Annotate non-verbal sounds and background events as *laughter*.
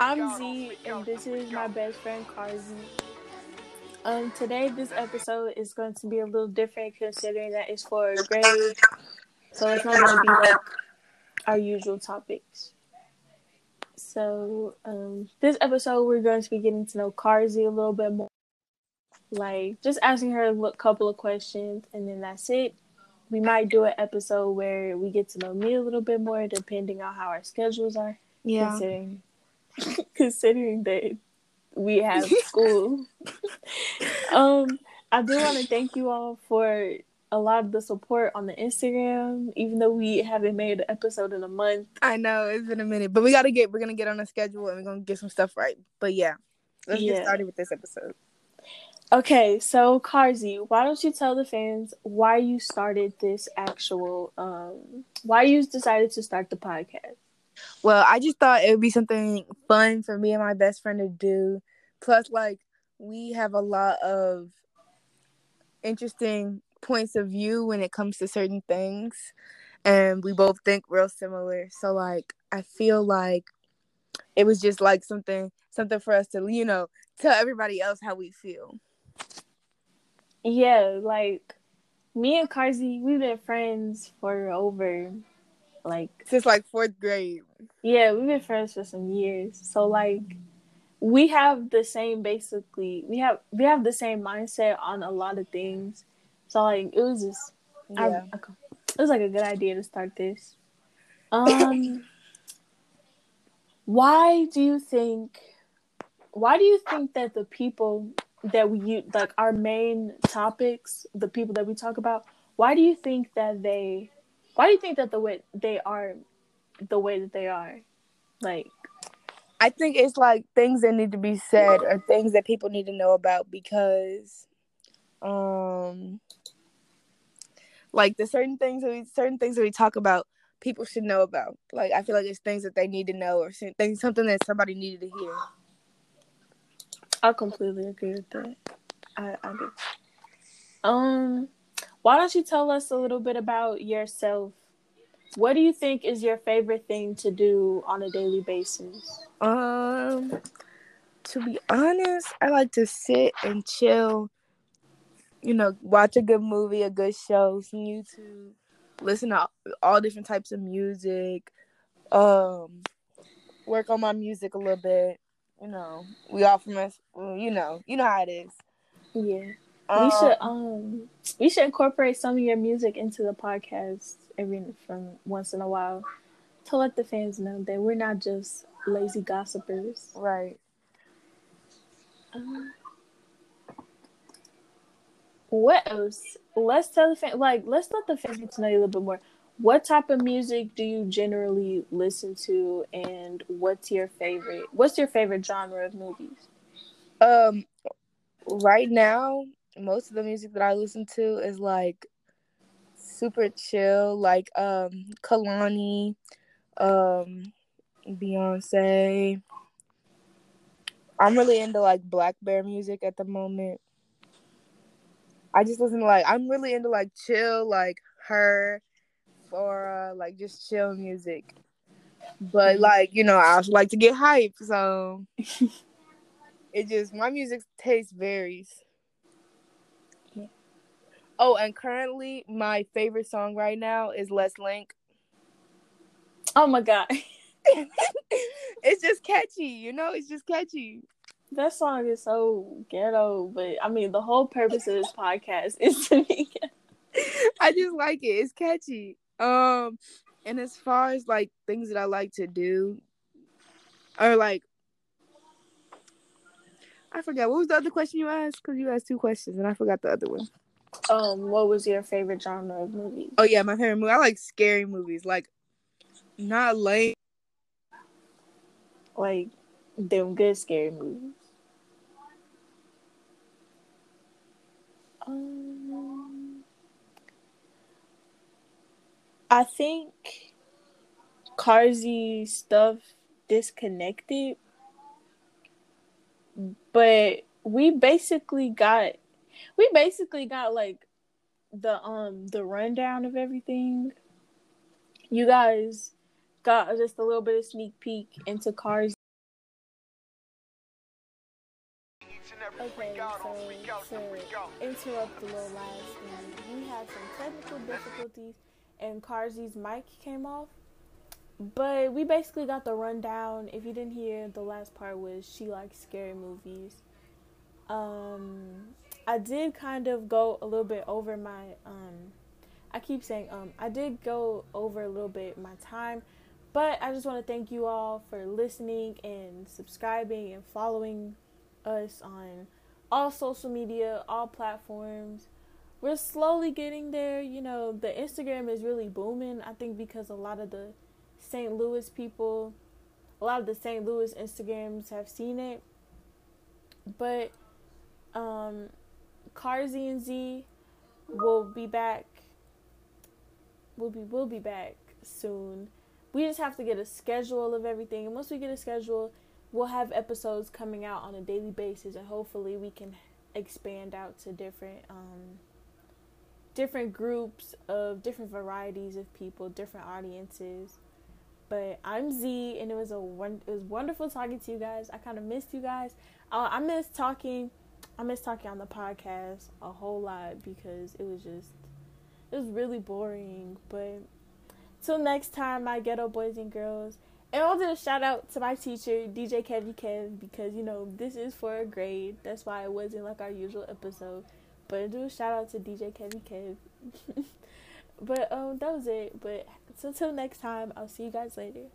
I'm Z, and this is my best friend Karzi. Um, today this episode is going to be a little different considering that it's for a grade, so it's not going to be like our usual topics. So, um, this episode we're going to be getting to know Karzi a little bit more, like just asking her a couple of questions, and then that's it. We might do an episode where we get to know me a little bit more, depending on how our schedules are. Yeah. Considering *laughs* considering that we have *laughs* school. *laughs* um, I do want to thank you all for a lot of the support on the Instagram, even though we haven't made an episode in a month. I know it's been a minute, but we gotta get we're gonna get on a schedule and we're gonna get some stuff right. But yeah, let's Yeah. get started with this episode. Okay, so Karzi, why don't you tell the fans why you started this actual um why you decided to start the podcast? Well, I just thought it would be something fun for me and my best friend to do. Plus, like we have a lot of interesting points of view when it comes to certain things, and we both think real similar. So, like, I feel like it was just like something something for us to you know tell everybody else how we feel. Yeah, like me and Karzi, we've been friends for over like Since like fourth grade. Yeah, we've been friends for some years. So like we have the same basically we have we have the same mindset on a lot of things. So like it was just Yeah. I, it was like a good idea to start this. Um *coughs* why do you think why do you think that the people that we use like our main topics, the people that we talk about, why do you think that they why do you think that the way they are the way that they are? Like I think it's like things that need to be said or things that people need to know about because um like the certain things that we certain things that we talk about people should know about. Like I feel like it's things that they need to know or things something that somebody needed to hear. I completely agree with that. I, I do. Um, why don't you tell us a little bit about yourself? What do you think is your favorite thing to do on a daily basis? Um to be honest, I like to sit and chill, you know, watch a good movie, a good show, some YouTube, listen to all different types of music, um, work on my music a little bit. You know, we all from us, you know, you know how it is. Yeah, we Um, should um we should incorporate some of your music into the podcast every from once in a while to let the fans know that we're not just lazy gossipers. right. Um, what else? Let's tell the fan like let's let the fans get to know you a little bit more. What type of music do you generally listen to, and what's your favorite? What's your favorite genre of movies? Um, right now, most of the music that I listen to is like super chill, like um Kehlani, um Beyonce. I'm really into like Black Bear music at the moment. I just listen to like I'm really into like chill, like her, Flora, like just chill music. But like you know, I also like to get hype, so *laughs* it just my music taste varies. Oh, and currently my favorite song right now is Les Link. Oh my god, *laughs* it's just catchy, you know. It's just catchy. that song is so ghetto, but I mean the whole purpose of this podcast *laughs* is to be. *laughs* I just like it. It's catchy. Um, and as far as like things that I like to do, or like, I forgot what was the other question you asked because you asked two questions and I forgot the other one. Um, what was your favorite genre of movies? Oh yeah, my favorite movie. I like scary movies, like not lame. Like them good scary movies. Um, I think Karzi stuff disconnected, but we basically got we basically got like the um the rundown of everything. You guys got just a little bit of sneak peek into cars. Okay, so to interrupt the little last thing, we had some technical difficulties and Karzi's mic came off. But we basically got the rundown. If you didn't hear, the last part was she likes scary movies. Um, I did kind of go a little bit over my um, I keep saying um, I did go over a little bit my time, but I just want to thank you all for listening and subscribing and following us on all social media, all platforms. We're slowly getting there. You know, the Instagram is really booming. I think because a lot of the St. Louis people, a lot of the St. Louis Instagrams have seen it. But um Karzi and Z will be back. We'll be we'll be back soon. We just have to get a schedule of everything. And once we get a schedule, we'll have episodes coming out on a daily basis and hopefully we can expand out to different um different groups of different varieties of people, different audiences. But I'm Z, and it was a one. It was wonderful talking to you guys. I kind of missed you guys. Uh, I miss talking. I miss talking on the podcast a whole lot because it was just it was really boring. But till next time, my ghetto boys and girls. And I'll do a shout out to my teacher, DJ Kevy Kev, because you know this is for a grade. That's why it wasn't like our usual episode. But I'll do a shout out to DJ Kevy Kev. *laughs* but um, that was it. But so until next time, I'll see you guys later.